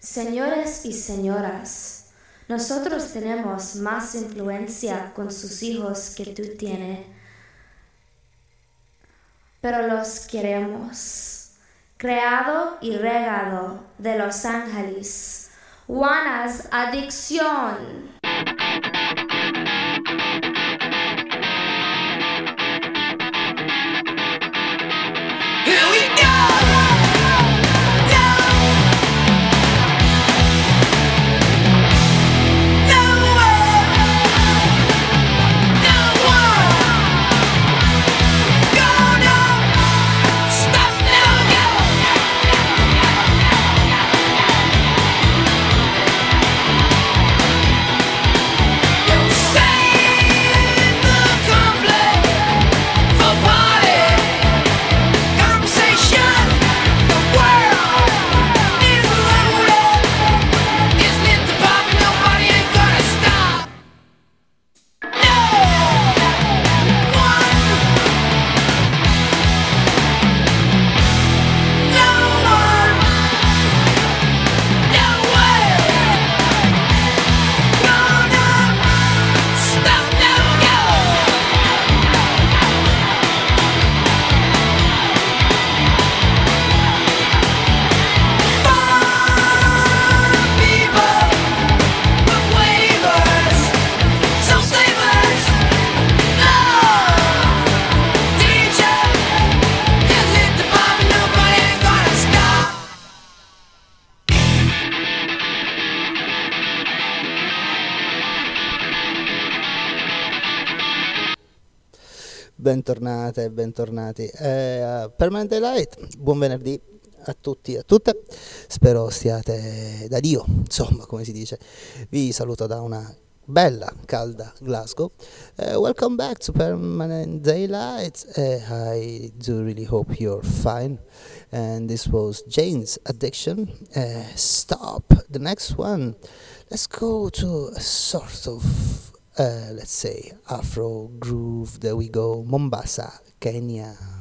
Señores y señoras, nosotros tenemos más influencia con sus hijos que tú tienes, pero los queremos. Creado y regado de Los Ángeles. Juana's Adicción. Bentornati. Eh, Permanente Light, buon venerdì a tutti e a tutte. Spero stiate da Dio, insomma, come si dice. Vi saluto da una bella, calda Glasgow. Eh, welcome back to Permanent Daylight. Eh, I do really hope you're fine. And this was Jane's Addiction. Eh, stop. The next one. Let's go to a sort of uh, let's say Afro groove. There we go, Mombasa, 给你啊。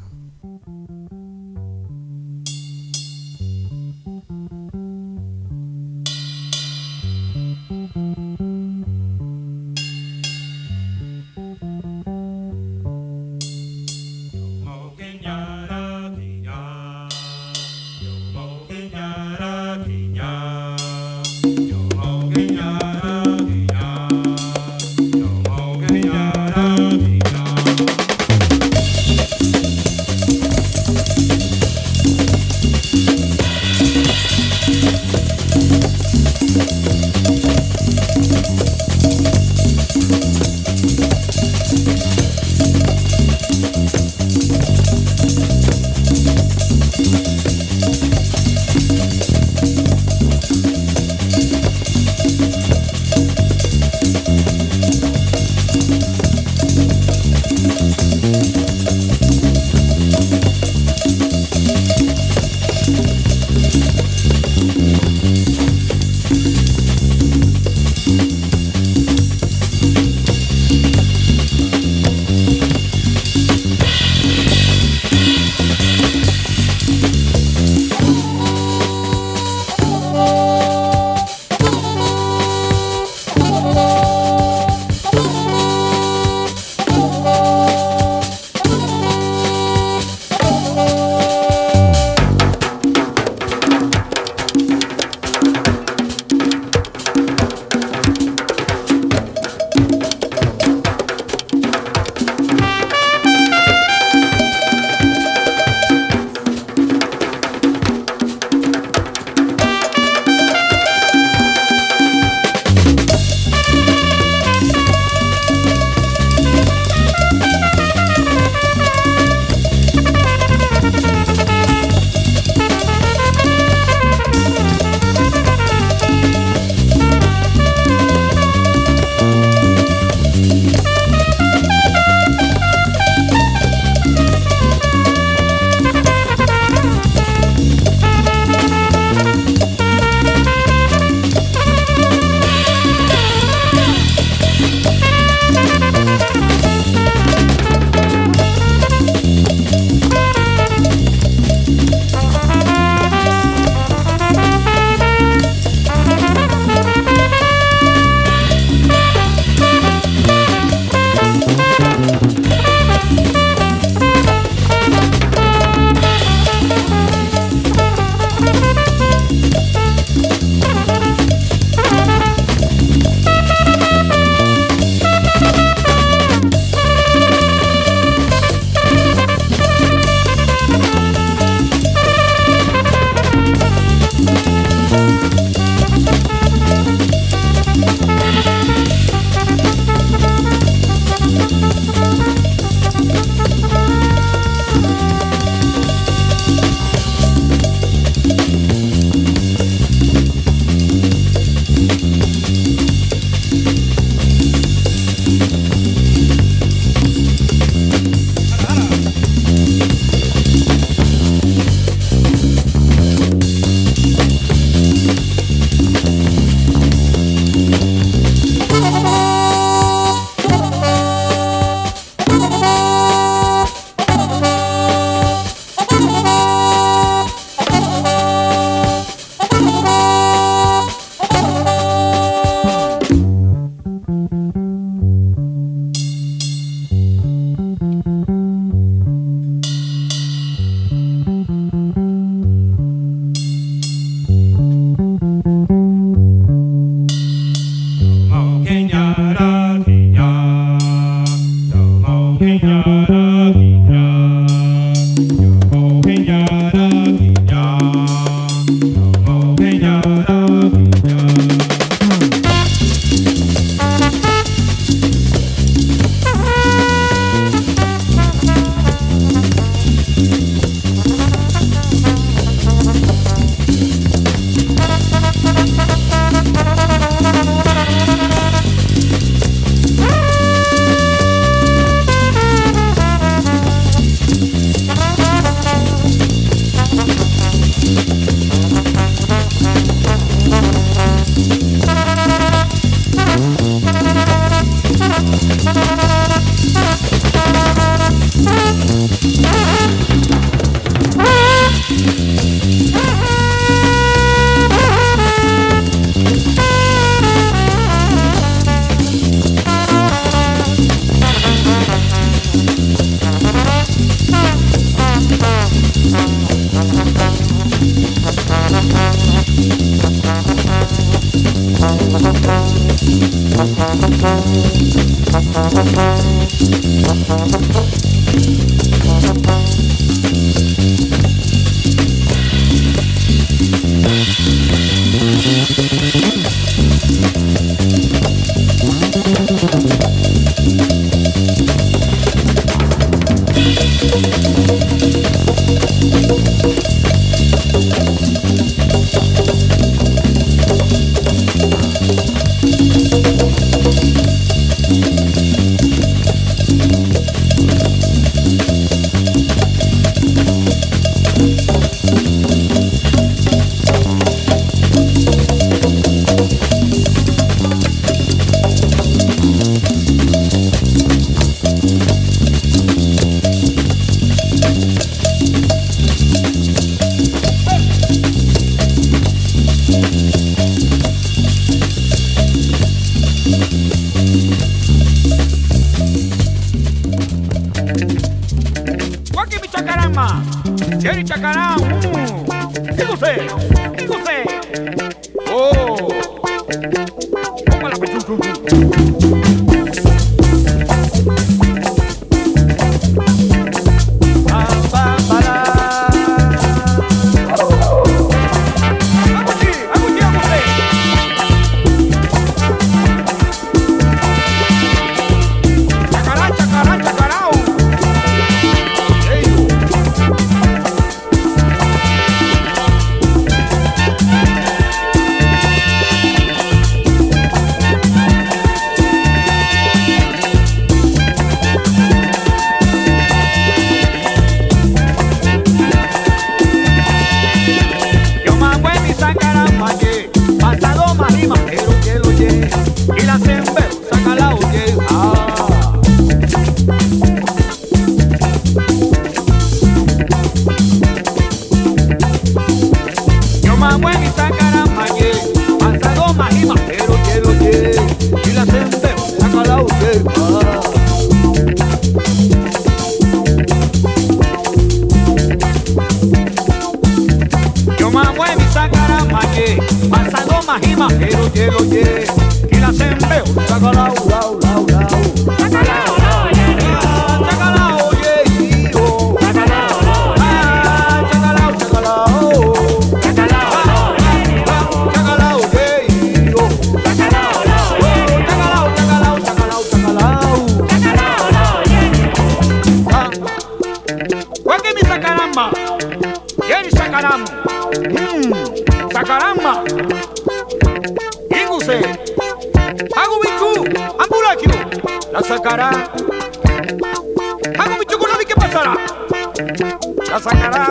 Dasakara,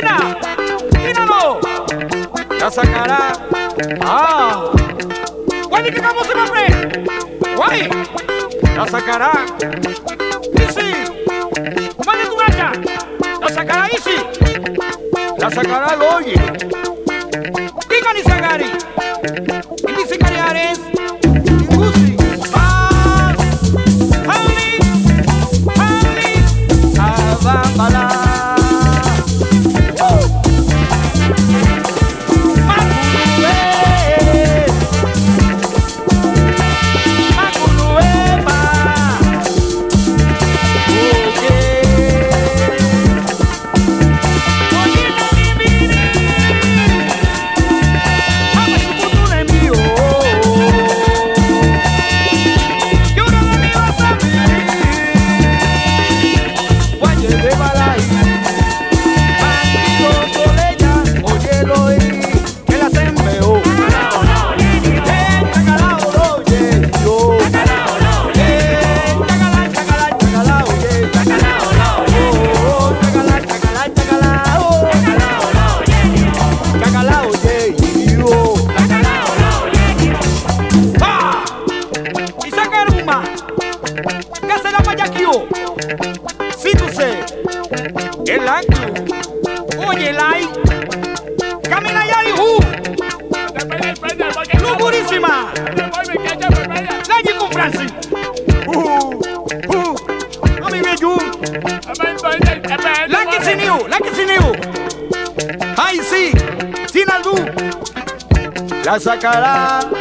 Ina, Ina no, Dasakara, ah. Wani kaka mo si mapre, wani, Dasakara, isi, wani tunaja, Dasakara isi, Dasakara loye. sacará.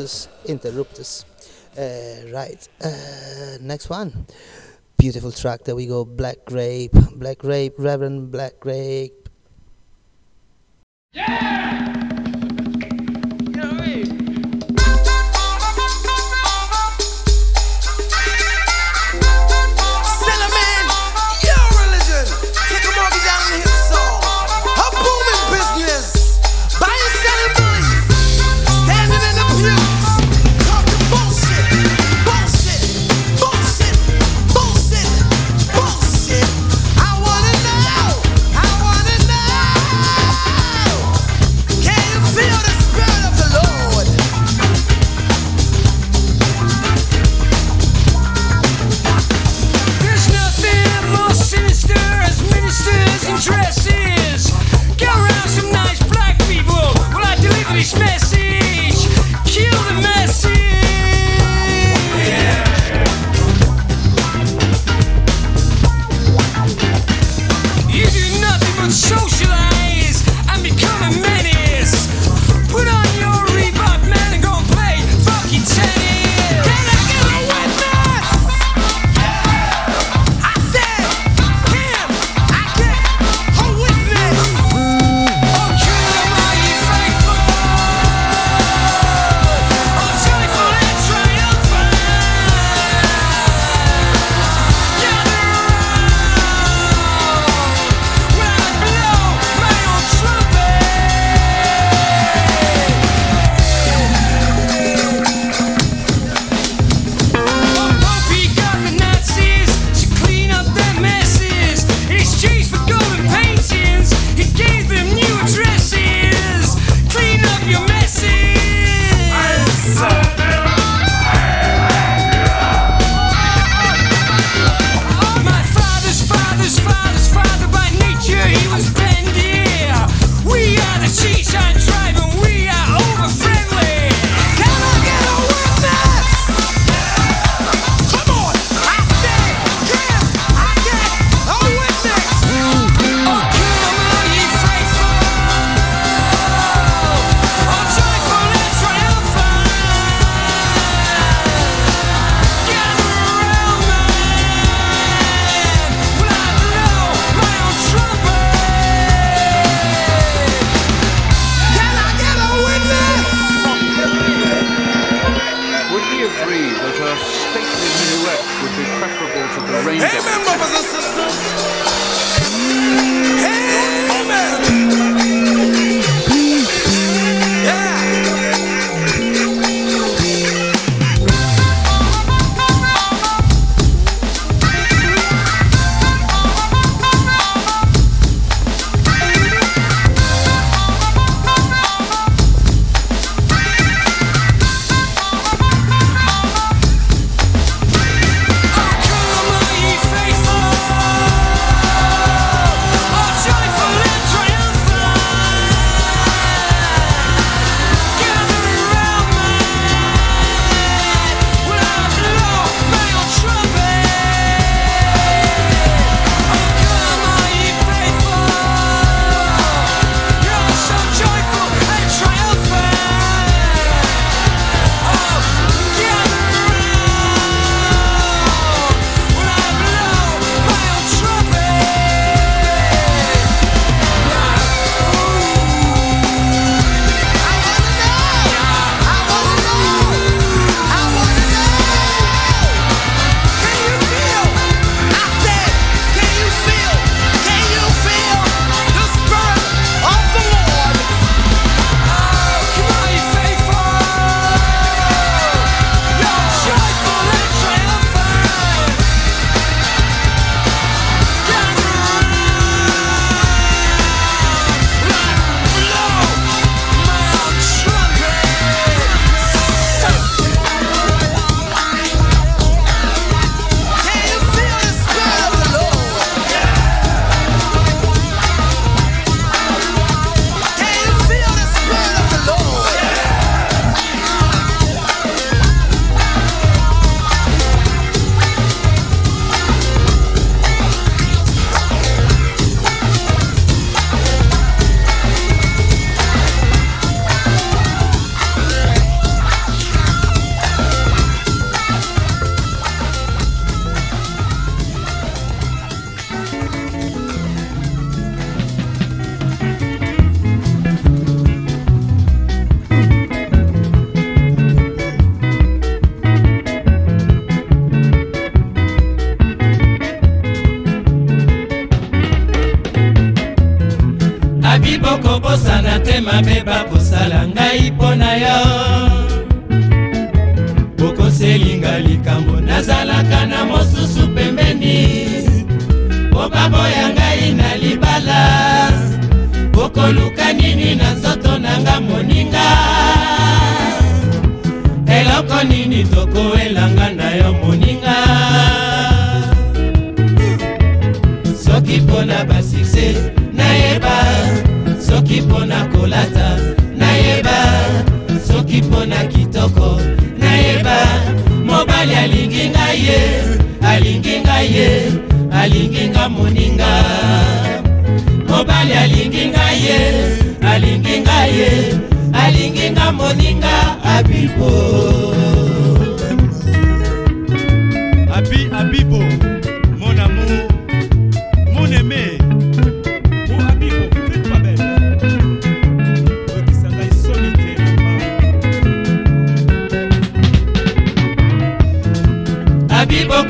interruptus, interruptus. Uh, right, uh, next one. Beautiful track. There we go. Black Grape, Black Grape, Reverend Black Grape,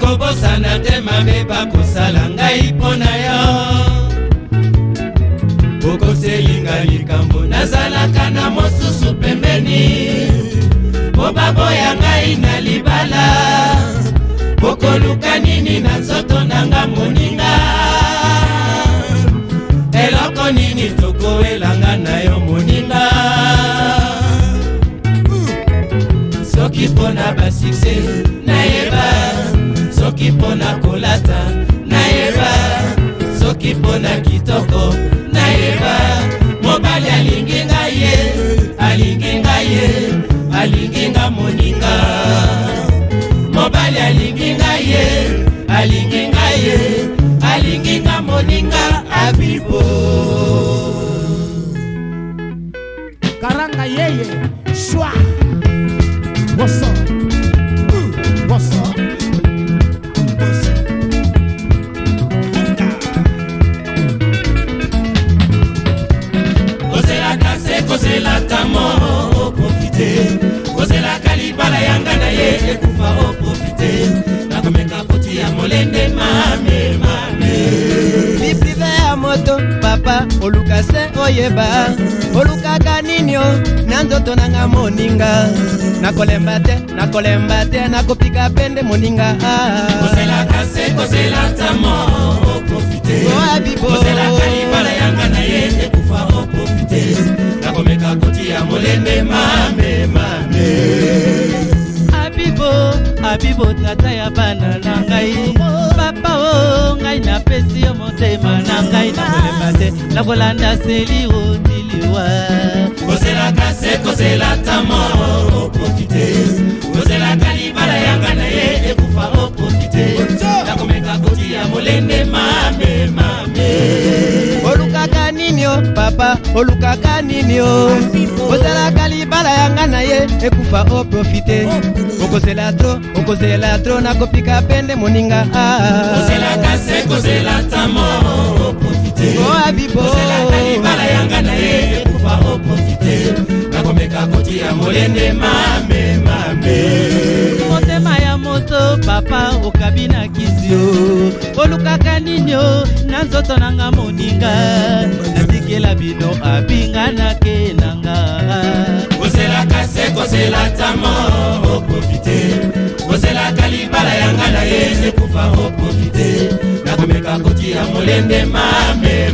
abibokobosana te mabe bakosala ngai mpo na yo. Bokoselinga likambo nazalaka na mosusu pembeni. Mpo baboya ngai na libala. Bokoluka nini na nzoto na nga moninga? Eloko nini tokoelanga na yo moninga? Soki mpona basukse nayeba soki mpona kolata nayeba. Soki mpona kitoko nayeba. Mobali alingi ngai ye alingi ngai ye alingi nga moninga. Mobali alingi ngai ye alingi ngai ye alingi nga moninga abibo karanga yeye shwa oluka se oyeba. Olukaka nini o? Na nzoto nanga moninga. Nakolemba te nakolemba te nakopika pende moninga. Kozelaka se kozelaka mo oprofite. Abibo kozelaka libala yanga na ye ekufa oprofite. Nakomeka kotia molende mame mame abibo abibo tata ya bana na ngai. Papa o ngai napesi yo motema na ngai. Nakolemba te nakolanda seliro tiliwa. Kozelaka se kozelaka mo oprofite kozelaka libala yanga na ye ekufa oprofite nakomeka kotia molende mame mame nini o papa? Olukaka nini o? Ozelaka libala yanga na ye ekufa oprofite okozela tro okozela tro nakopika pende moninga kozelaka se kozelaka mo oprofite o abibo kozelaka libala yanga na ye ekufa oprofite nakomeka kotia molende mame mame ya moto papa okabi na kisi o olukaka nini o na nzoto nanga moninga. Natikela bino abinganake nanga. Kozelaka se kozelaka mo oprofite. Kozelaka libala yanga na ye ekufa oprofite. Nakomeka kotia molende mame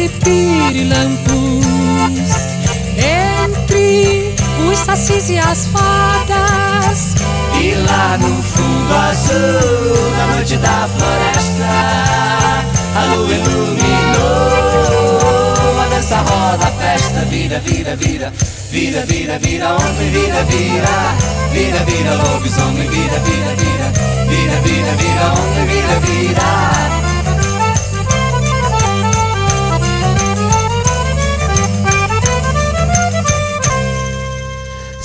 corujas pirilampus. Entre os sacis e as fadas. E lá no fundo azul, na noite da floresta, a lua iluminou. A dança roda, a festa vira, vira, vira, vira, vira, vira, homem, vira, vira, vira, vira, lobisomem, vira, vira, vira, vira, vira, vira, homem, vira, vira.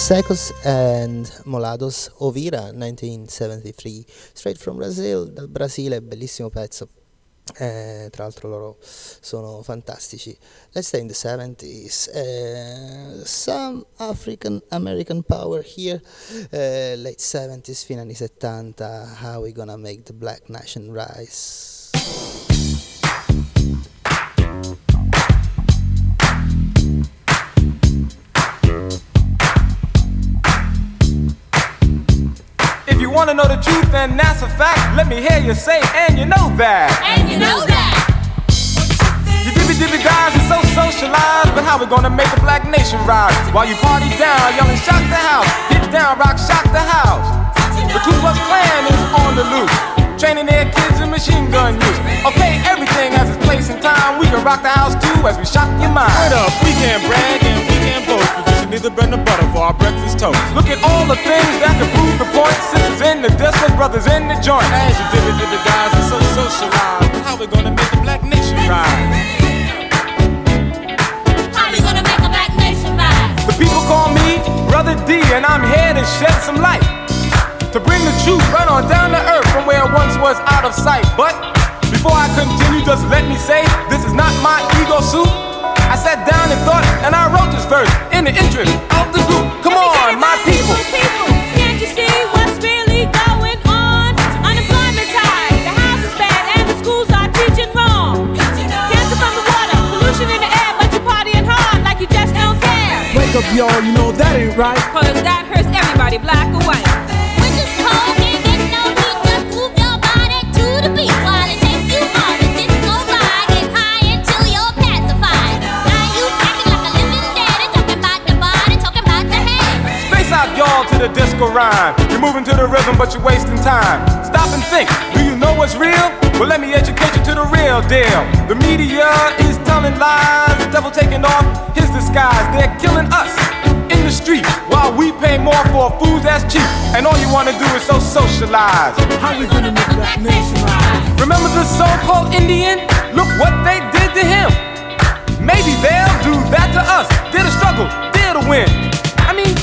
Secos and Molados Ovira 1973 straight from Brazil dal Brasile bellissimo pezzo. Eh, tra l'altro loro sono fantastici. Let's stay in the 70s Eh, some African American power here. Eh, late 70s fino anni 70 how we gonna make the black nation rise wanna know the truth, and that's a fact, let me hear you say, and you know that. And you know that. You dibby dibby guys are so socialized, but how we gonna make the black nation rise? While you party down, yelling shock the house, get down, rock, shock the house. The Ku Klux Klan is on the loose, training their kids in machine gun use. Okay, everything has its place and time. We can rock the house too as we shock your mind. Word up, we can brag and we can boast. Producing neither bread nor butter for our breakfast toast. Look at all the things that can prove the point. Sisters in the disco, brothers in the joint. As you dibby dibby guys are so socialized, how we gonna make the black nation rise? How we gonna make a black nation rise? The people call me Brother D, and I'm here to shed some light. To bring the truth right on down to earth from where it once was out of sight. But before I continue, just let me say this is not my ego suit. I sat down and thought, and I wrote this verse in the interest of the group. Come on, my people. Can't you see what's really going on? Unemployment's high, the house is bad, and the schools are teaching wrong. Cancer from the water, pollution in the air, but you're partying hard like you just don't care. Wake up, y'all, you know that ain't right. Cause that hurts everybody, black or white. Y'all, to the disco rhyme. You're moving to the rhythm, but you're wasting time. Stop and think. Do you know what's real? Well, let me educate you to the real deal. The media is telling lies. The devil taking off his disguise. They're killing us in the street while we pay more for food that's cheap. And all you wanna do is so socialize. How we gonna make that nation rise? Remember the so-called Indian? Look what they did to him. Maybe they'll do that to us. Dare to struggle, dare to win.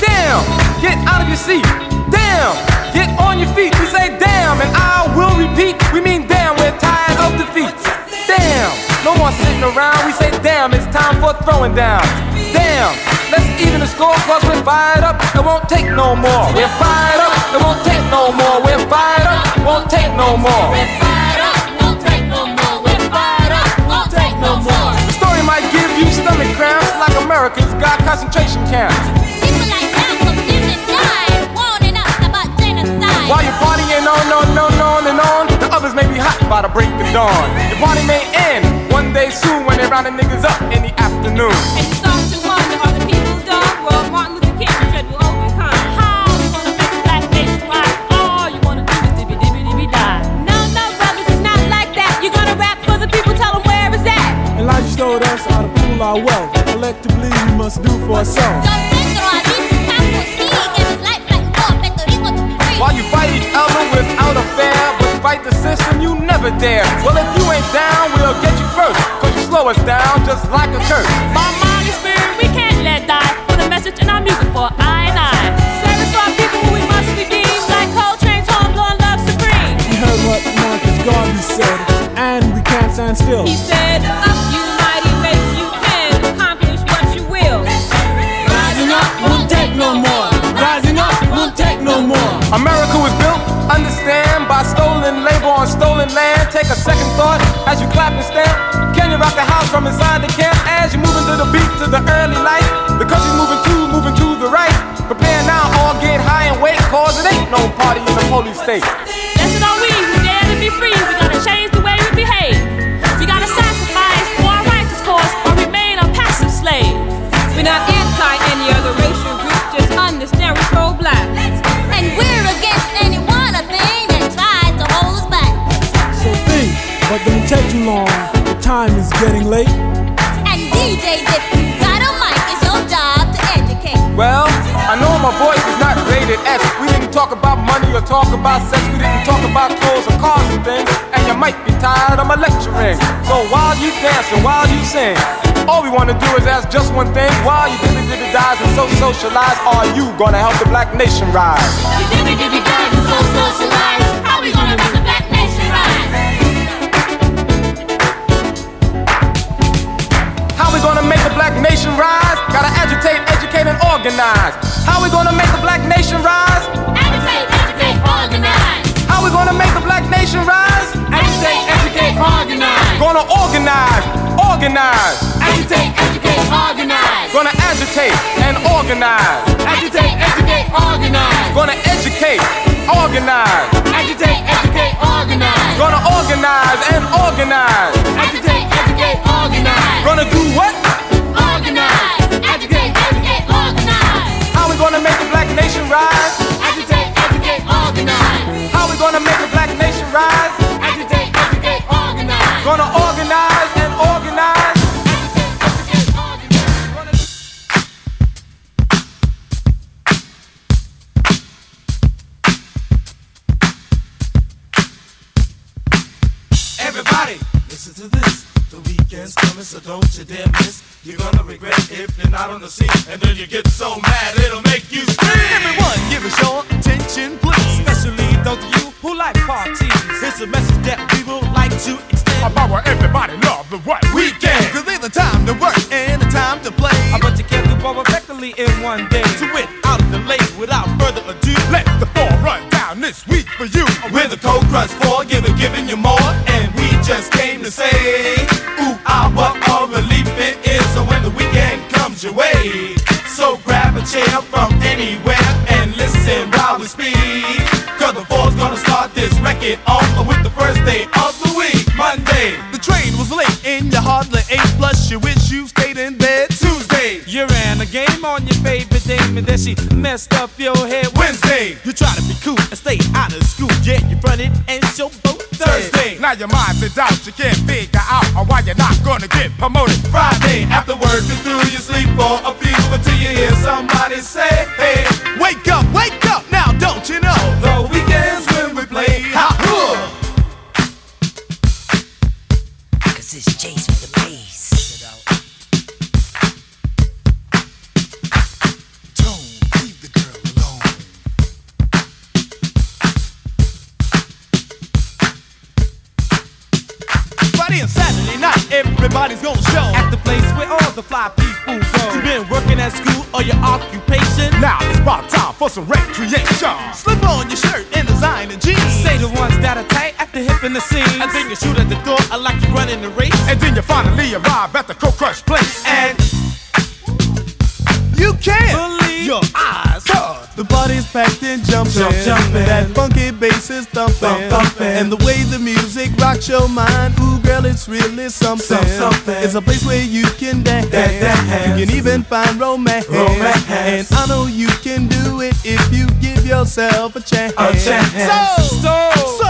Damn, get out of your seat. Damn, get on your feet. We say damn, and I will repeat. We mean damn, we're tired of defeat. Damn, no more sitting around. We say damn, it's time for throwing down. Damn, let's even the score, cause we're fired up. It won't take no more. We're fired up, it won't take no more. We're fired up, won't take no more. We're fired up, won't take no more. The story might give you stomach cramps like America's got concentration camps. People like While you're partying on, on, on, on and on, the others may be hot by the break of dawn. Your party may end one day soon when they round the niggas up in the afternoon. And you start to wonder, are the people dumb? Well, Martin Luther King said we're overcome. How you gonna make the black nation rise? All you wanna do is dibby dibby dibby die. No, no, brothers, it's not like that. You're gonna rap for the people, tell them where is that? Elijah told us how to pool our wealth. Collectively, we must do for ourselves. Fight each other without a fair, but fight the system you never dare. Well, if you ain't down, we'll get you first. Cause you slow us down just like a curse. My mind and spirit, we can't let die. Put a message in our music for I and I. Service for our people, we must redeem. Like Coltrane's home, blowing love supreme. We heard what Marcus Garvey said, and we can't stand still. He said, land. Take a second thought as you clap and stamp. Can you rock the house from inside the camp as you move into the beat to the early light? The country's moving to, moving to the right. Prepare now, all get high and wait, cause it ain't no party in the police state. Lesson on we who dare to be free. We gotta change the way we behave. We gotta sacrifice for our righteous cause or remain a passive slave. We're not anti any other racial but don't take too long. The time is getting late. And DJs, if you got a mic, it's your job to educate. Well, I know my voice is not rated X. We didn't talk about money or talk about sex. We didn't talk about clothes or cars and things. And you might be tired of my lecturing. So while you dance and while you sing, all we wanna do is ask just one thing. While you dibby dibby dies and so socialize, are you gonna help the black nation rise? You dibby dibby dies and so socialize. How we gonna make the nation rise? Gotta agitate, educate, and organize. How we gonna make the black nation rise? Agitate, educate, organize. How we gonna make the black nation rise? Agitate, educate, organize. Gonna organize, organize. Agitate, educate, organize. Gonna agitate and organize. Agitate, educate, organize. Gonna educate, organize. Agitate, educate, organize. Gonna organize and organize. Agitate, educate, organize. Gonna do what? Organize. Agitate, educate, organize. How we gonna make the black nation rise? Agitate, educate, organize. How we gonna make the black nation rise? Agitate, educate, organize. Gonna organize and organize. Everybody, listen to this. The weekend's coming, so don't you dare miss. You're gonna regret if you're not on the scene, and then you get so mad it'll make you scream. Everyone, give us your attention, please. Especially those of you who like parties. It's a message that we would like to extend. About everybody love the what weekend. Cause there's a time to work and a time to play. But you can't do both effectively in one day. To wit, out of delay, without further ado, let the fall run down this week for you. We're the Cold Crush 4, giving, giving you more, and we just came to say, ooh, ah, what a relief it is. So when the weekend comes your way, so grab a chair from anywhere and listen while we speak. Cause the four's gonna start this record off with the first day of the week, Monday. The train was late and you hardly ate, plus you wish you stayed in bed. Tuesday, you ran a game on your favorite dame and then she messed up your head. Wednesday, you try to be cool and stay out of school, yet you it and show both. Thursday, now your mind's in doubt, you can't figure out why you're not gonna get promoted. Friday, after work is through, you sleep for a few until you hear somebody say, Hey, wake up, wake up, now don't you know? The weekends when we play hot Cause it's Jace Friday and Saturday night, everybody's gonna show. At the place where all the fly people go. You been working at school or your occupation? Now it's about time for some recreation. Slip on your shirt and designer jeans. Say the ones that are tight at the hip and the seams. And then you shoot at the door, I like you running the race. And then you finally arrive at the Cold Crush place. And you can't believe your eyes. Cause packed in jumping. Jump, jumping. That funky bass is thumping. Thump, thumping. And the way the music rocks your mind. Ooh, girl, it's really something. Some- something. It's a place where you can dance. Dance, dance. You can even find romance. Romance. And I know you can do it if you give yourself a chance. A chance. So, so,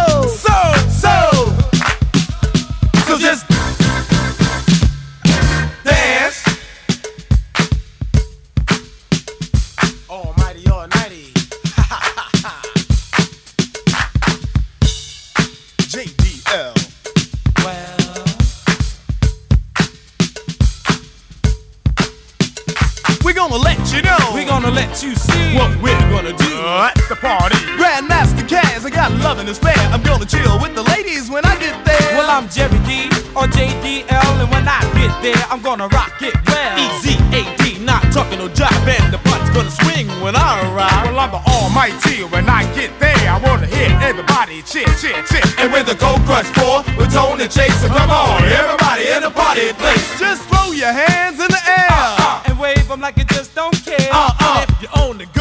At the party. Grandmaster Caz, I got love and spare. I'm gonna chill with the ladies when I get there. Well, I'm Jerry D or JDL, and when I get there, I'm gonna rock it well. Easy AD, not talking no job, and the butt's gonna swing when I arrive. Well, I'm the almighty. When I get there, I wanna hear everybody cheer, cheer, cheer. And when the Cold Crush 4, with Tone and Chaser, come on, everybody in the party place. Just throw your hands in the air. and wave them like you just don't care. Uh, uh. And if you're on the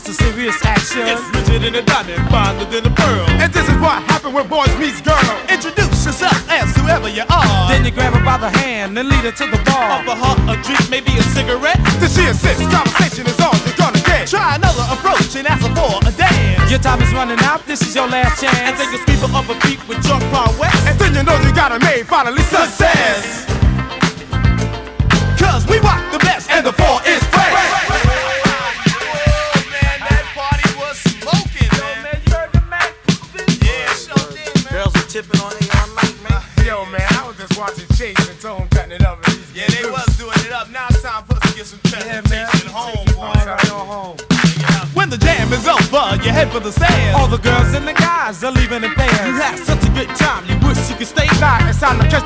for some serious action. It's rigid in a diamond, finer than a pearl. And this is what happens when boys meets girls. Introduce yourself as whoever you are. Then you grab her by the hand and lead her to the bar. Offer her a drink, maybe a cigarette. Then she insists conversation is all you're gonna get. Try another approach and ask her for a dance. Your time is running out, this is your last chance. And then you sweep her up a beat with drunk Paul West. And then you know you got a made finally success. Cause we rock the best and the four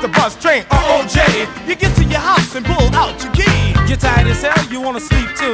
the bus train. Uh-oh, Jay, you get to your house and pull out your key. You're tired as hell, you wanna sleep till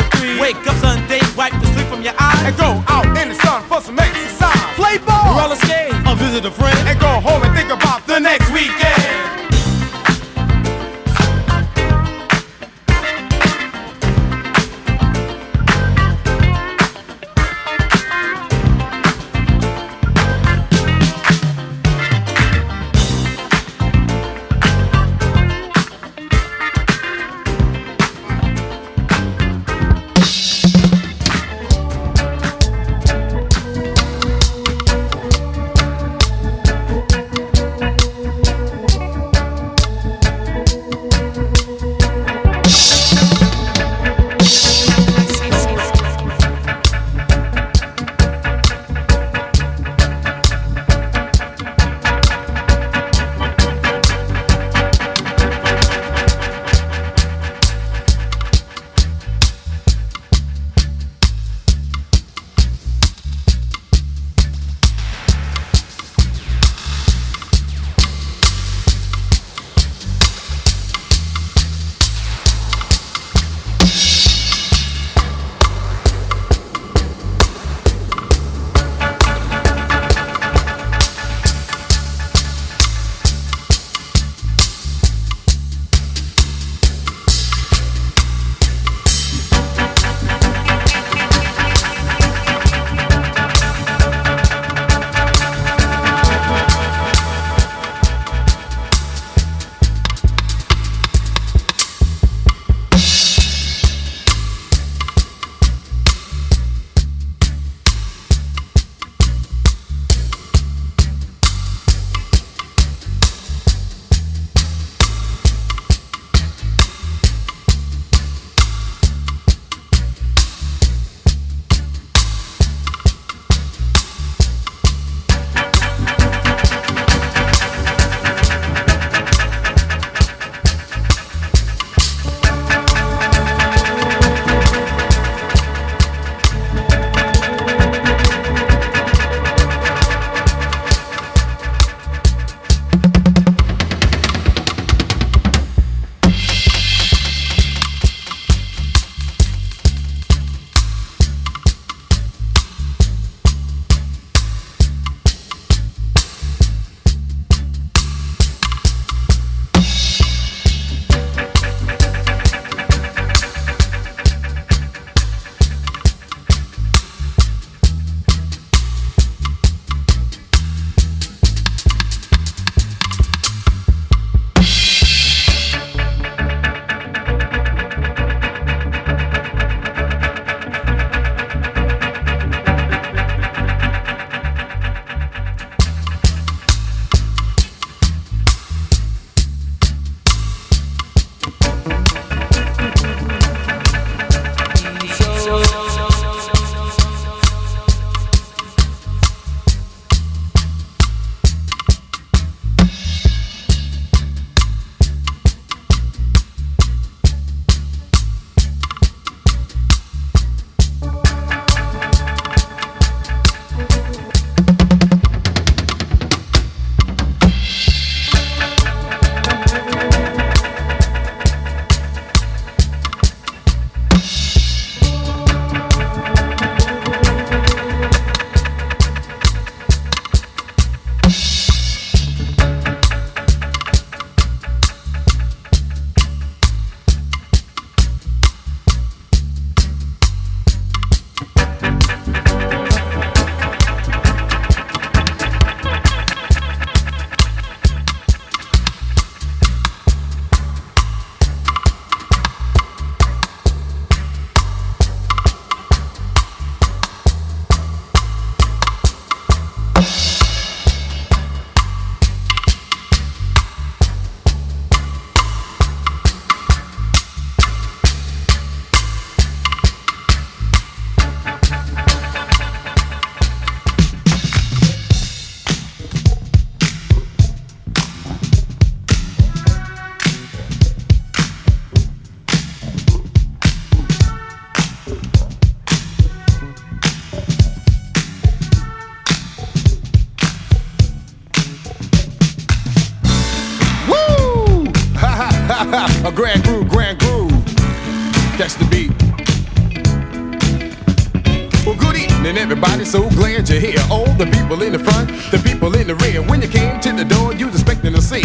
good evening, everybody. So glad you're here. All the people in the front, the people in the rear. When you came to the door, you was expecting to see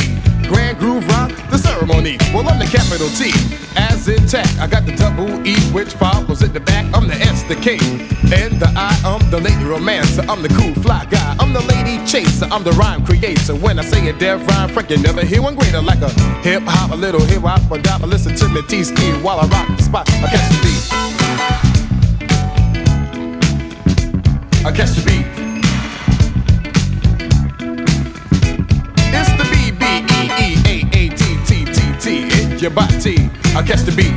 Grand Groove Rock, the ceremony. Well, I'm the capital T, as intact. I got the double E, which follows at the back. I'm the S, the K, and the I. I'm the lady romancer. I'm the cool fly guy. I'm the lady chaser. I'm the rhyme creator. When I say a dev rhyme, Frank, you never hear one greater. Like a hip hop, a little hip hop, a dop. Listen to me, T ski while I rock the spot. I catch the beat. I catch the beat. It's the B B E E A A T T T T. It's your body. I catch the beat.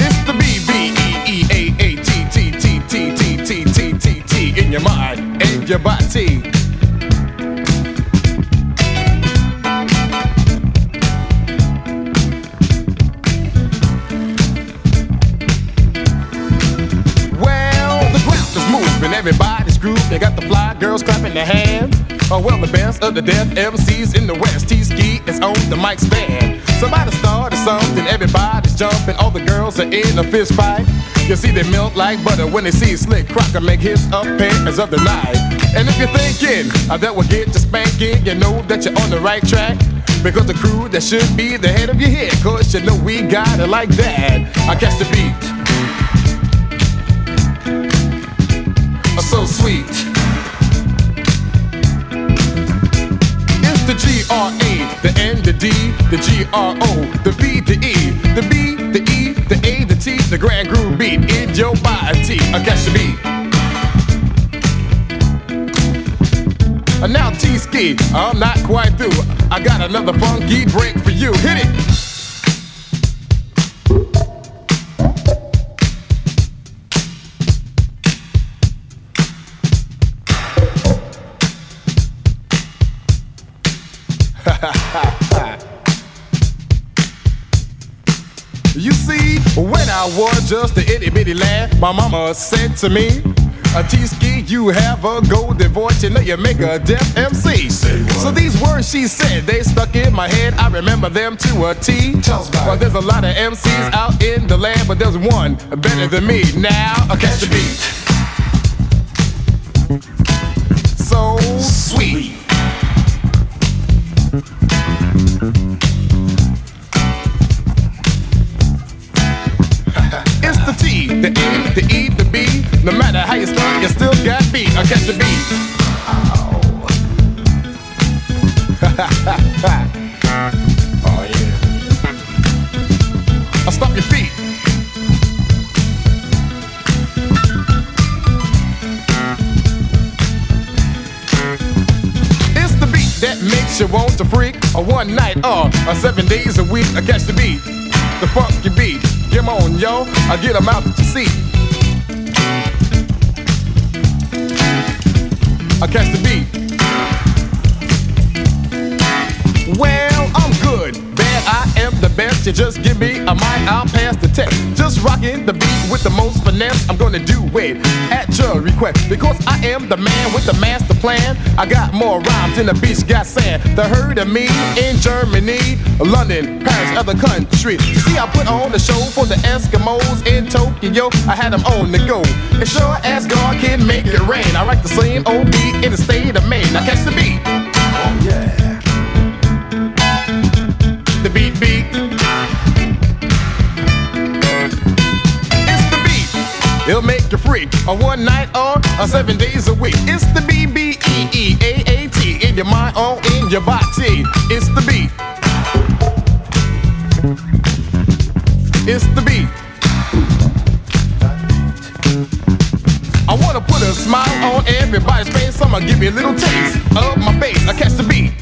It's the B B E E A A T T T T T T T T T in your mind and your body. Girls clapping their hands. Oh, well, the best of the deaf MCs in the West. T Ski is on the mic stand. Somebody started something, everybody's jumping. All the girls are in a fist fight. You see, they melt like butter when they see Slick Crocker make his appearance of the night. And if you're thinking uh, that will get you spanking, you know that you're on the right track. Because the crew that should be the head of your head, cause you know we got it like that. I catch the beat. are so sweet. The N, the D, the G R O, the V, the E, the B, the E, the A, the T, the grand groove beat in your body. I catch the beat. And now T ski, I'm not quite through. I got another funky break for you. Hit it. I was just a itty bitty lad, my mama said to me, a T-ski, you have a golden voice, you know you make a deaf MC. So these words she said, they stuck in my head, I remember them to a T. Well, there's a lot of MCs out in the land, but there's one better than me. Now, I catch the beat. So sweet. The E, the E, the B. No matter how you start, you still got beat. I catch the beat. oh yeah. I stop your feet. It's the beat that makes you want to freak. A one night or a seven days a week. I catch the beat. The funky beat. 'Em on, yo. I get 'em out you see. I catch the beat. Well, You just give me a mic, I'll pass the test. Just rocking the beat with the most finesse. I'm gonna do it at your request. Because I am the man with the master plan. I got more rhymes than the beach got sand. The herd of me in Germany, London, Paris, other countries. You see, I put on the show for the Eskimos in Tokyo. I had them on the go. And sure as God can make it rain. I write the same old beat in the state of Maine. Now catch the beat. Oh yeah. The beat beat. It'll make you freak. A one night or a seven days a week. It's the B B E E A A T in your mind or in your body. It's the beat. It's the beat. I wanna put a smile on everybody's face. I'ma give you a little taste of my bass. I catch the beat.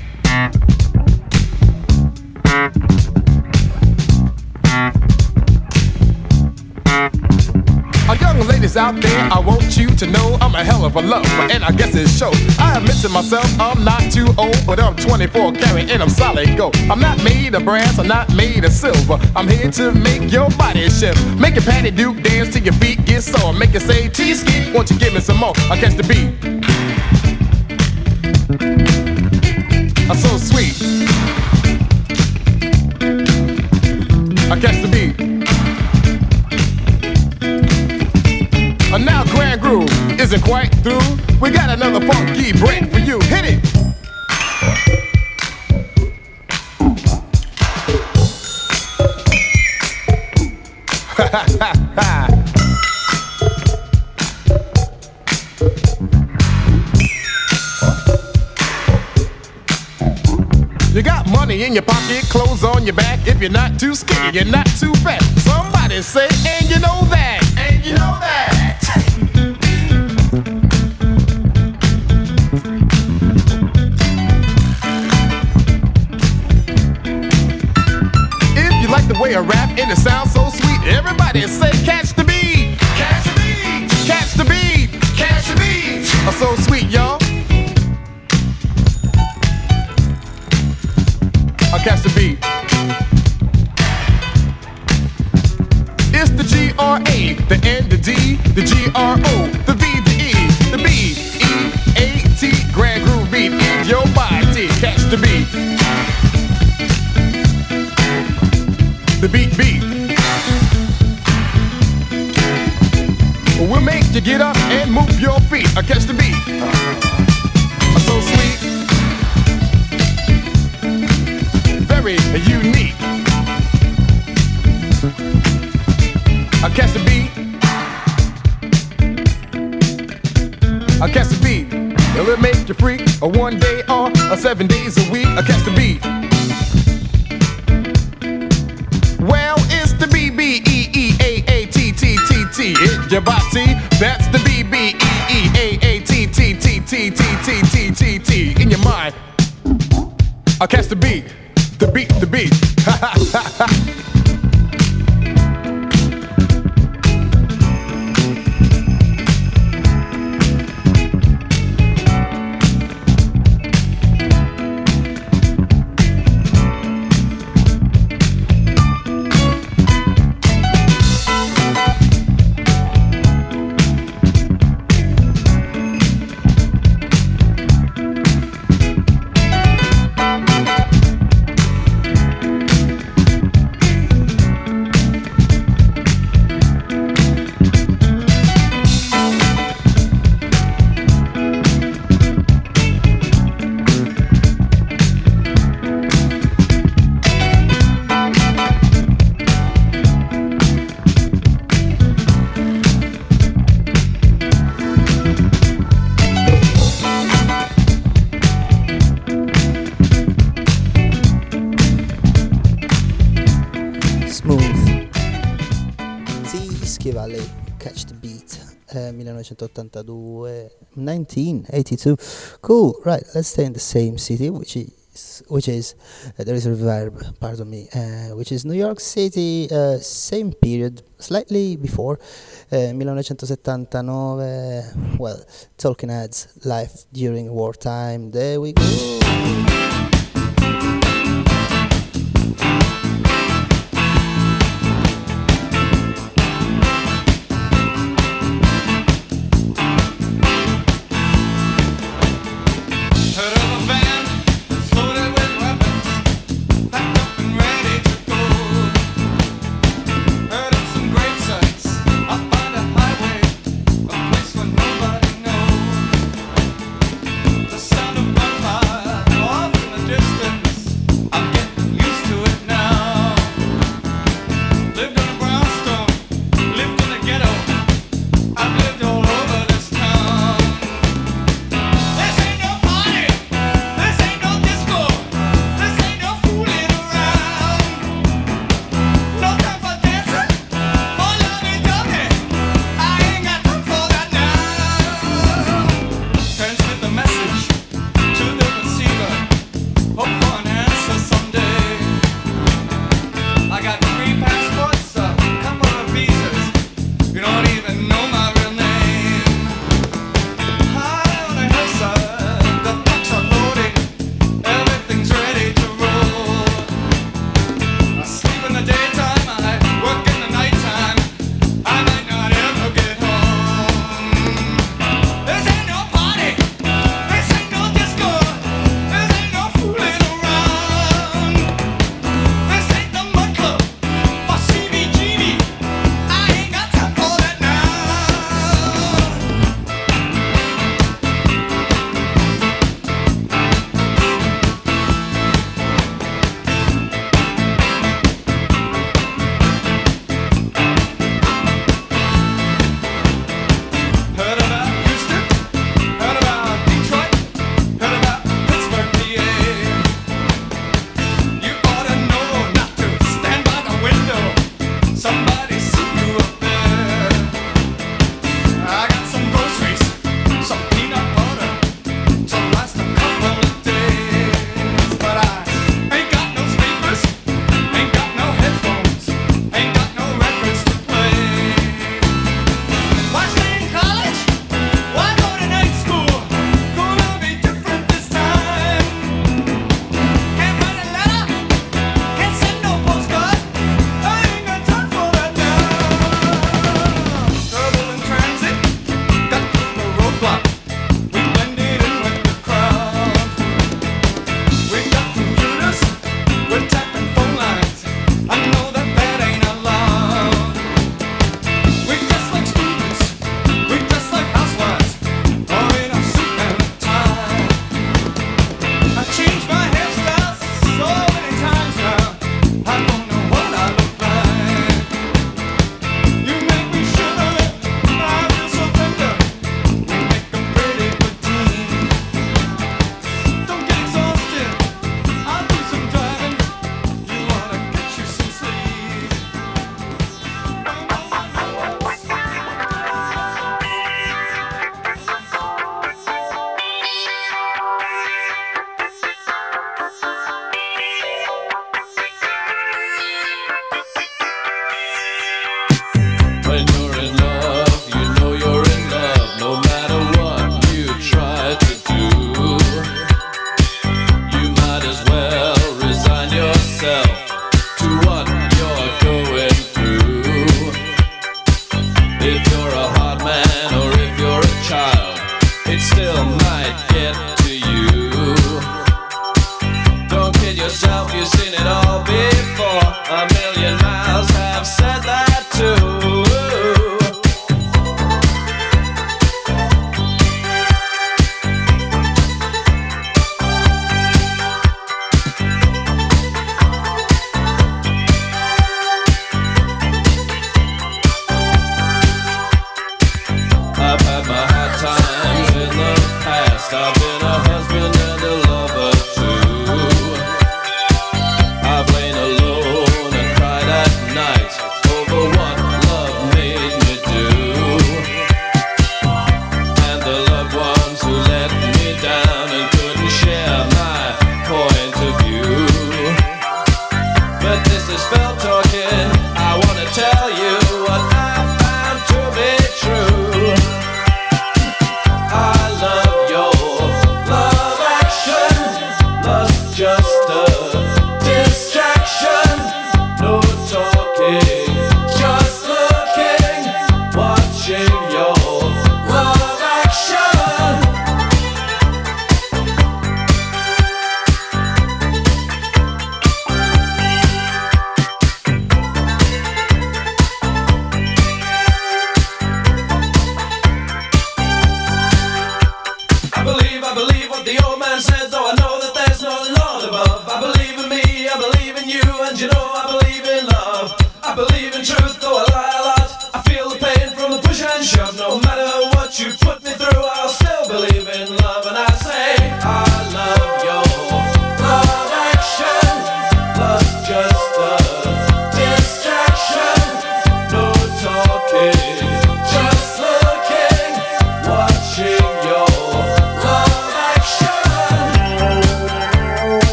Out there, I want you to know I'm a hell of a lover, and I guess it shows. I admit to myself, I'm not too old, but I'm 24 carat and I'm solid gold. I'm not made of brass, I'm not made of silver. I'm here to make your body shift. Make your patty duke dance till your feet get sore. Make it say T-ski, won't you give me some more? I catch the beat. are so sweet. I catch isn't quite through. We got another funky break for you. Hit it. You got money in your pocket, clothes on your back. If you're not too skinny, you're not too fat. Somebody say, and you know that. And it sounds so sweet, everybody say, catch the beat. Catch the beat. Catch the beat. Catch the beat. Oh, so sweet, y'all. I'll catch the beat. It's the G R A, the N, the D, the G R O, the V, the E, the B, E, A, T, Grand Groove beat in your body. Catch the beat. The beat beat. We'll make you get up and move your feet. I catch the beat. So sweet. very unique. I catch the beat. I catch the beat. Will it make you freak? A one day or a seven days a week? I catch the beat. Body. That's the B B E E A A T T T T T T T T T. In your mind. I'll catch the beat. The beat, the beat. 1982, 1982. Cool, right, let's stay in the same city, which is, which is, uh, there is a reverb, pardon me, uh, which is New York City, uh, same period, slightly before, uh, 1979, well, Talking Heads, life during wartime, there we go.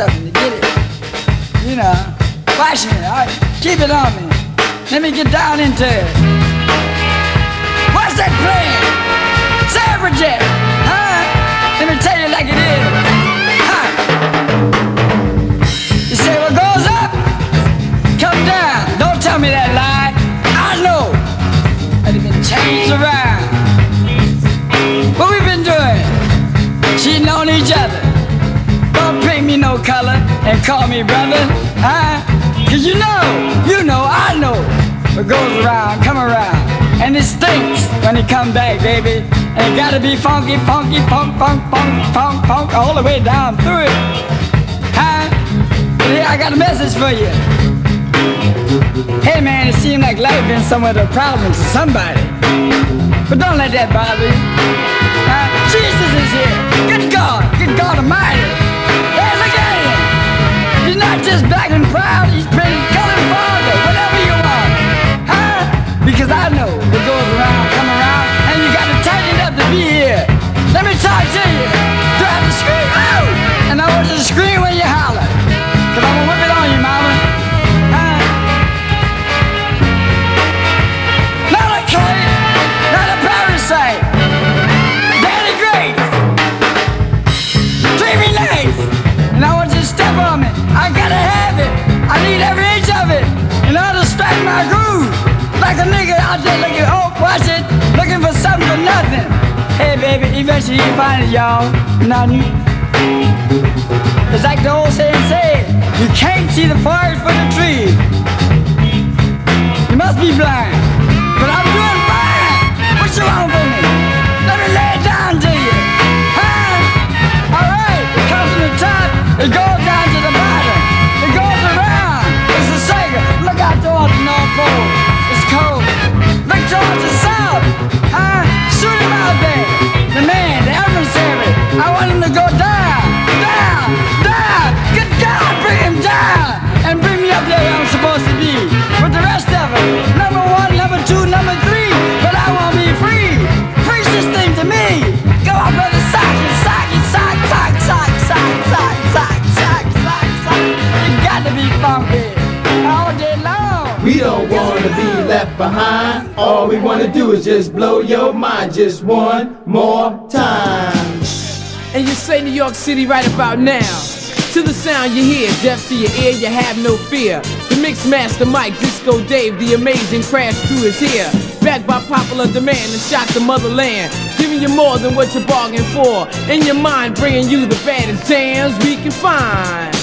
Something to get it. You know, flashing it. All right, keep it on me. Let me get down into it. What's that playing? Suffragette, huh? Let me tell you like it is. Huh? You say what goes up, come down. Don't tell me that lie. I know that it been changed around. What we've been doing? Cheating on each other. Color and call me brother, huh? Cause you know, you know, I know what goes around, come around. And it stinks when it come back, baby. And it gotta be funky, funky, funk, funk, funk, funk, funk, all the way down through it. Huh? Yeah, I got a message for you. Hey man, it seems like life been somewhat of a problem to somebody. But don't let that bother you. Uh, Jesus is here. Good God, good God Almighty. He's not just black and proud, he's pretty colored father, whatever you want. Huh? Because I know what goes around, come around, and you got to tighten up to be here. Let me talk to you. Do I have to scream? Oh! And I want you to scream when you holler. Need every inch of it order to strike my groove. Like a nigga out there looking, oh, watch it, looking for something for nothing. Hey, baby, eventually you find it, y'all. Nothing. It's like the old saying said, you can't see the forest for the trees. You must be blind. But I'm doing fine. What you want from me? Let me lay it down to you. Huh? All right. It comes from the top. It goes down to The south. Huh? Shoot him out there. The man. I want him to go down. Good God, bring him down and bring me up there where I'm supposed to be with the rest of them. Number one, number two, number three. But I want free. Preach this thing to me. Go on, brother. You got to be funky don't wanna be left behind. All we wanna do is just blow your mind just one more time. And you say New York City right about now. To the sound you hear, deaf to your ear, you have no fear. The mix master Mike, Disco Dave, the amazing crash crew is here. Backed by popular demand and shot the motherland. Giving you more than what you bargained for. In your mind, bringing you the baddest jams we can find.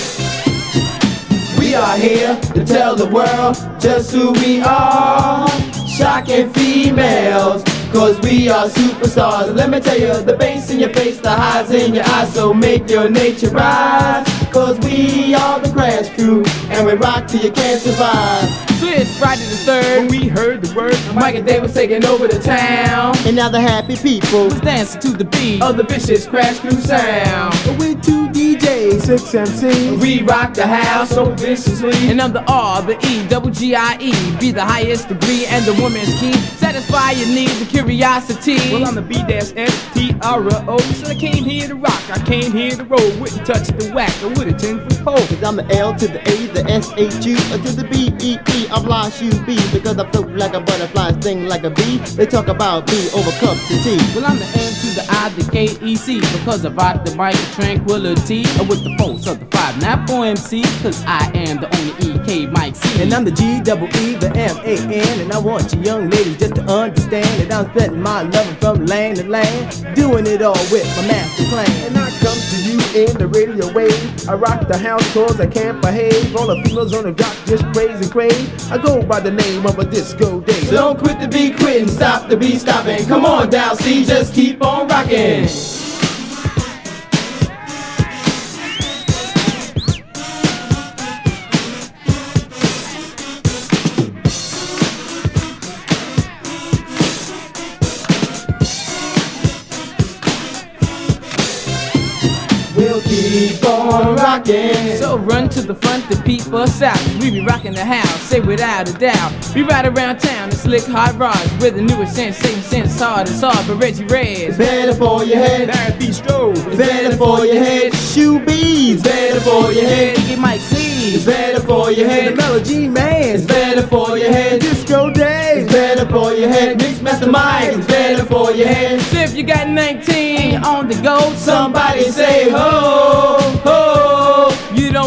Are here to tell the world just who we are. Shocking females, cause we are superstars. Let me tell you, the bass in your face, the highs in your eyes, so make your nature rise. Cause we are the crash crew, and we rock till you can't survive. So it's Friday the 3rd. When we heard the word, Mike and Dave was taking over the town. And now the happy people was dancing to the beat of the vicious crash crew sound. With two DJs, six MCs. We rock the house so viciously. And I'm the R, the E, double G I E. Be the highest degree and the woman's key. Satisfy your needs and curiosity. Well, I'm the B dash S T R O. So I came here to rock. I came here to roll. Wouldn't touch the whack. I would a 10 foot. Cause I'm the L to the A, the S H U, or to the B E E. I'm lost you be because I float like a butterfly, sting like a bee. They talk about me over cups of tea. Well, I'm the M to the I, the K, E, C. Because I rock the mic with tranquility. And with the force of the five, not for MC. Cause I am the only E, K, Mike C. And I'm the G double E, the M A N. And I want you young ladies just to understand that I'm spreading my loving from land to land. Doing it all with my master plan. And I come to you in the radio wave. I rock the house cause I can't behave. All the females on the block just praise and crave. I go by the name of a disco day. So don't quit the beat quitting, stop the beat stopping. Come on down, see, just keep on rocking. Keep on rocking. So run to the front to peep us out. We be rocking the house, say without a doubt. We ride around town in slick hot rods with the newest sensation, sense hard as hard, but Reggie Reg. It's better for your head. Barry Bistro. It's better for your head. Shoe bees. Better for your head. EK Mike C. It's better for your head. The Melody Man. It's better for your head. Disco Day. Better for your head. Mix Master Mike. It's better for your head. If you got 19 on the go, Somebody say ho, ho.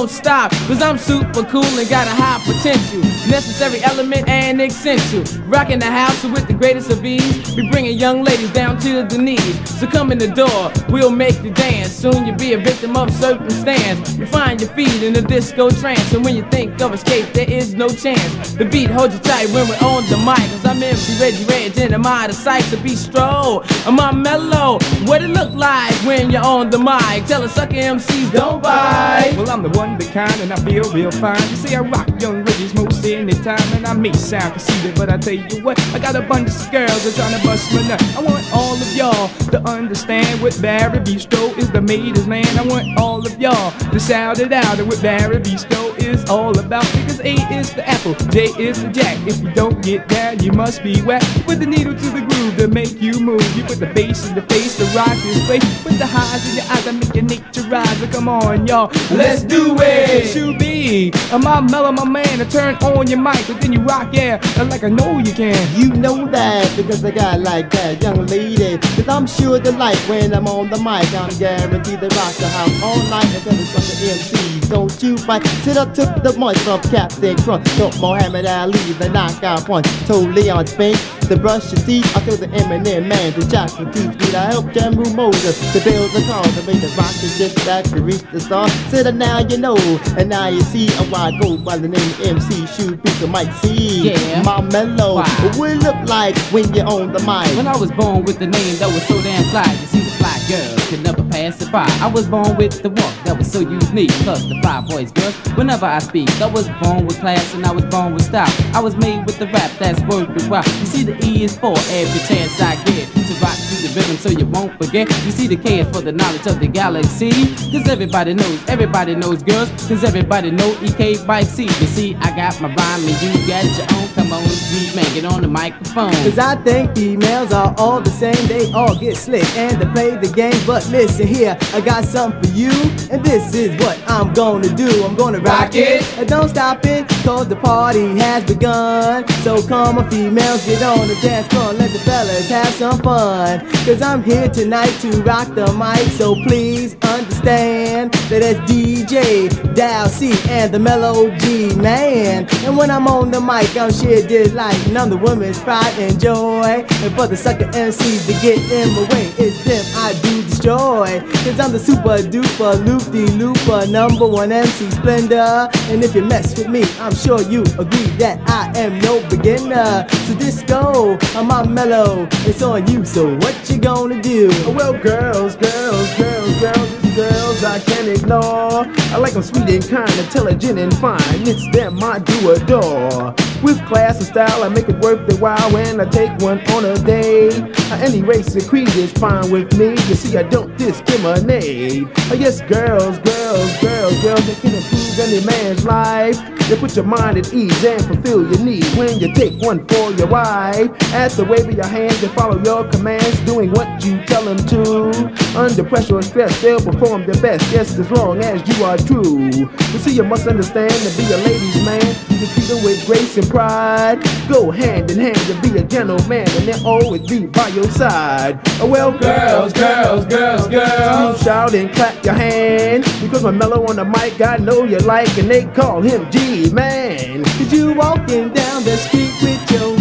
Don't stop, cause I'm super cool and got a high potential. Necessary element and essential. Rocking the house with the greatest of ease. Be bringing young ladies down to the knees. So come in the door, we'll make you dance. Soon you'll be a victim of circumstance. You find your feet in a disco trance. And when you think of escape, there is no chance. The beat holds you tight when we're on the mic. Cause I'm MC Reggie Reg and I'm out of sight to be stroll. I'm on mellow. What it look like when you're on the mic? Tell a sucker MCs don't bite. Well, I'm the one the kind and I feel real fine. You see, I rock young ladies most any time, and I may sound conceited, but I tell you what, I got a bunch of girls that's trying to bust my nut. I want all of y'all to understand what Barry Bistro is the maid's land. I want all of y'all to shout it out and what Barry Bistro is all about. Because A is the apple, J is the jack. If you don't get down, you must be whack. Put the needle to the groove to make you move. You put the bass in the face to rock this place. Put the highs in your eyes to make your nature rise. So come on, y'all, Let's do it. Hey, should be. I'm my mellow, my man, to turn on your mic, but then you rock, yeah, like I know you can. You know that because I got like that young lady. Cause I'm sure the like when I'm on the mic. I'm guaranteed to rock the house all night until it's on the MCs. Don't you fight. Sit up, took the munch from Captain Crunch. Took Muhammad Ali, the knockout punch. Told Leon Spinks to brush your teeth. I told the M&M man to your teeth. Did I help Jamru Moses to build the car to make the rocket just back to reach the star? Said now you know, and now you see why I go by the name MC. Shoot beat the mic C. Yeah. My mellow. What it look like when you're on the mic? When I was born with the name that was so damn fly, you see the fly girls could never pass it by. I was born with the walk that was so unique. Plus the fly boys, girls, whenever I speak, I was born with class and I was born with style. I was made with the rap that's worth it while. You see the E is for every chance I get to rock to the rhythm so you won't forget. You see the K is for the knowledge of the galaxy. Cause everybody knows, everybody knows girls. Cause everybody know EK Mike C. You see, I got my rhyme and you got your own. Come on, G man, get on the microphone. Cause I think females are all the same, they all get slick and they play the game. But listen here, I got something for you, and this is what I'm gonna do. I'm gonna rock it, and don't stop it, cause the party has begun. So come on, females, get on the dance floor, let the fellas have some fun. Cause I'm here tonight to rock the mic, so please understand that it's DJ Dow C and the Mellow G man. And when I'm on the mic, I'm sheer delight, and I'm the woman's pride and joy. And for the sucker MCs to get in my way, it's them I do destroy. Cause I'm the super duper loop de looper, number one MC Splendor. And if you mess with me, I'm sure you agree that I am no beginner. So disco, I'm on mellow, it's on you, so what you gonna do? Well, girls, girls, girls, girls, girls I can't ignore. I like them sweet and kind, intelligent and fine. It's them I do adore. With class and style, I make it worth the while when I take one on a day. Uh, Any race or creed is fine with me. You see, I don't discriminate. Uh, yes, girls, girls, girls, girls, girls, they can improve any man's life. They put your mind at ease and fulfill your need when you take one for your wife. At the wave of your hand, they follow your commands, doing what you tell them to. Under pressure or stress, they'll perform their best, just as long as you are true. You see, you must understand to be a ladies' man, you treat them with grace and pride. Go hand in hand to be a gentleman, and they'll always be by your side. Well, girls, girls, girls, girls, shout and clap your hand because my mellow on the mic, I know you like, and they call him G Man. Cause you walking down the street with your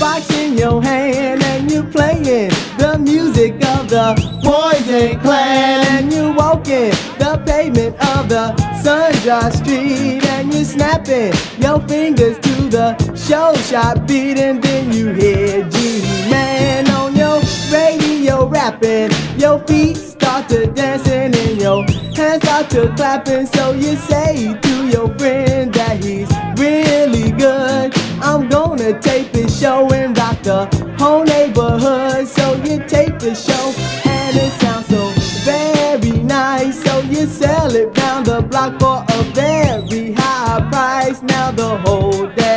box in your hand and you playing the music of the Poison Clan and you walking the pavement of the Sundra Street and you snapping your fingers to the show shot beat and then you hear G Man on your radio rapping your feet start to dancing and your hands start to clapping so you say to your friend that he's really good. I'm gonna tape the show and rock the whole neighborhood. So you tape the show and it sounds so very nice. So you sell it round the block for a very high price. Now the whole damn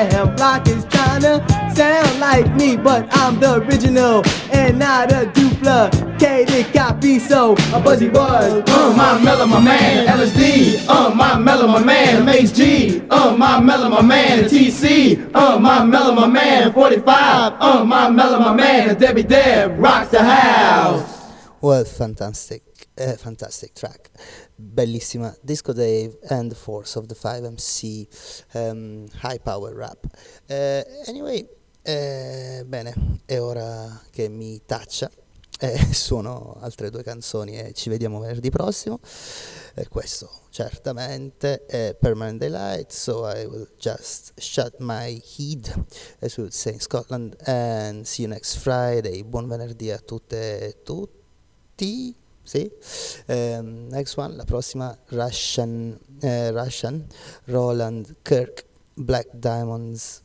like me but I'm the original and not a duplicated copy so a buzzy buzz Uh, my mellow, my man, LSD. Uh, my mellow, my man, Mace G. Uh, my mellow, my man, TC. Uh, my mellow, my man, 45. Uh, my mellow, my man, Debbie Deb rocks the house. Well, fantastic, eh, fantastic track. Bellissima. Disco Dave and the Force of the 5MC ehm, High Power Rap. Eh, anyway, eh, bene, è ora che mi taccia. Eh, suono altre due canzoni e ci vediamo venerdì prossimo. Eh, questo certamente è Permanent Daylight, so I will just shut my head as we would say in Scotland and see you next Friday. Buon venerdì a tutte e tutti. Sì. Ehm, next one, la prossima Russian, eh, Russian Roland Kirk Black Diamonds.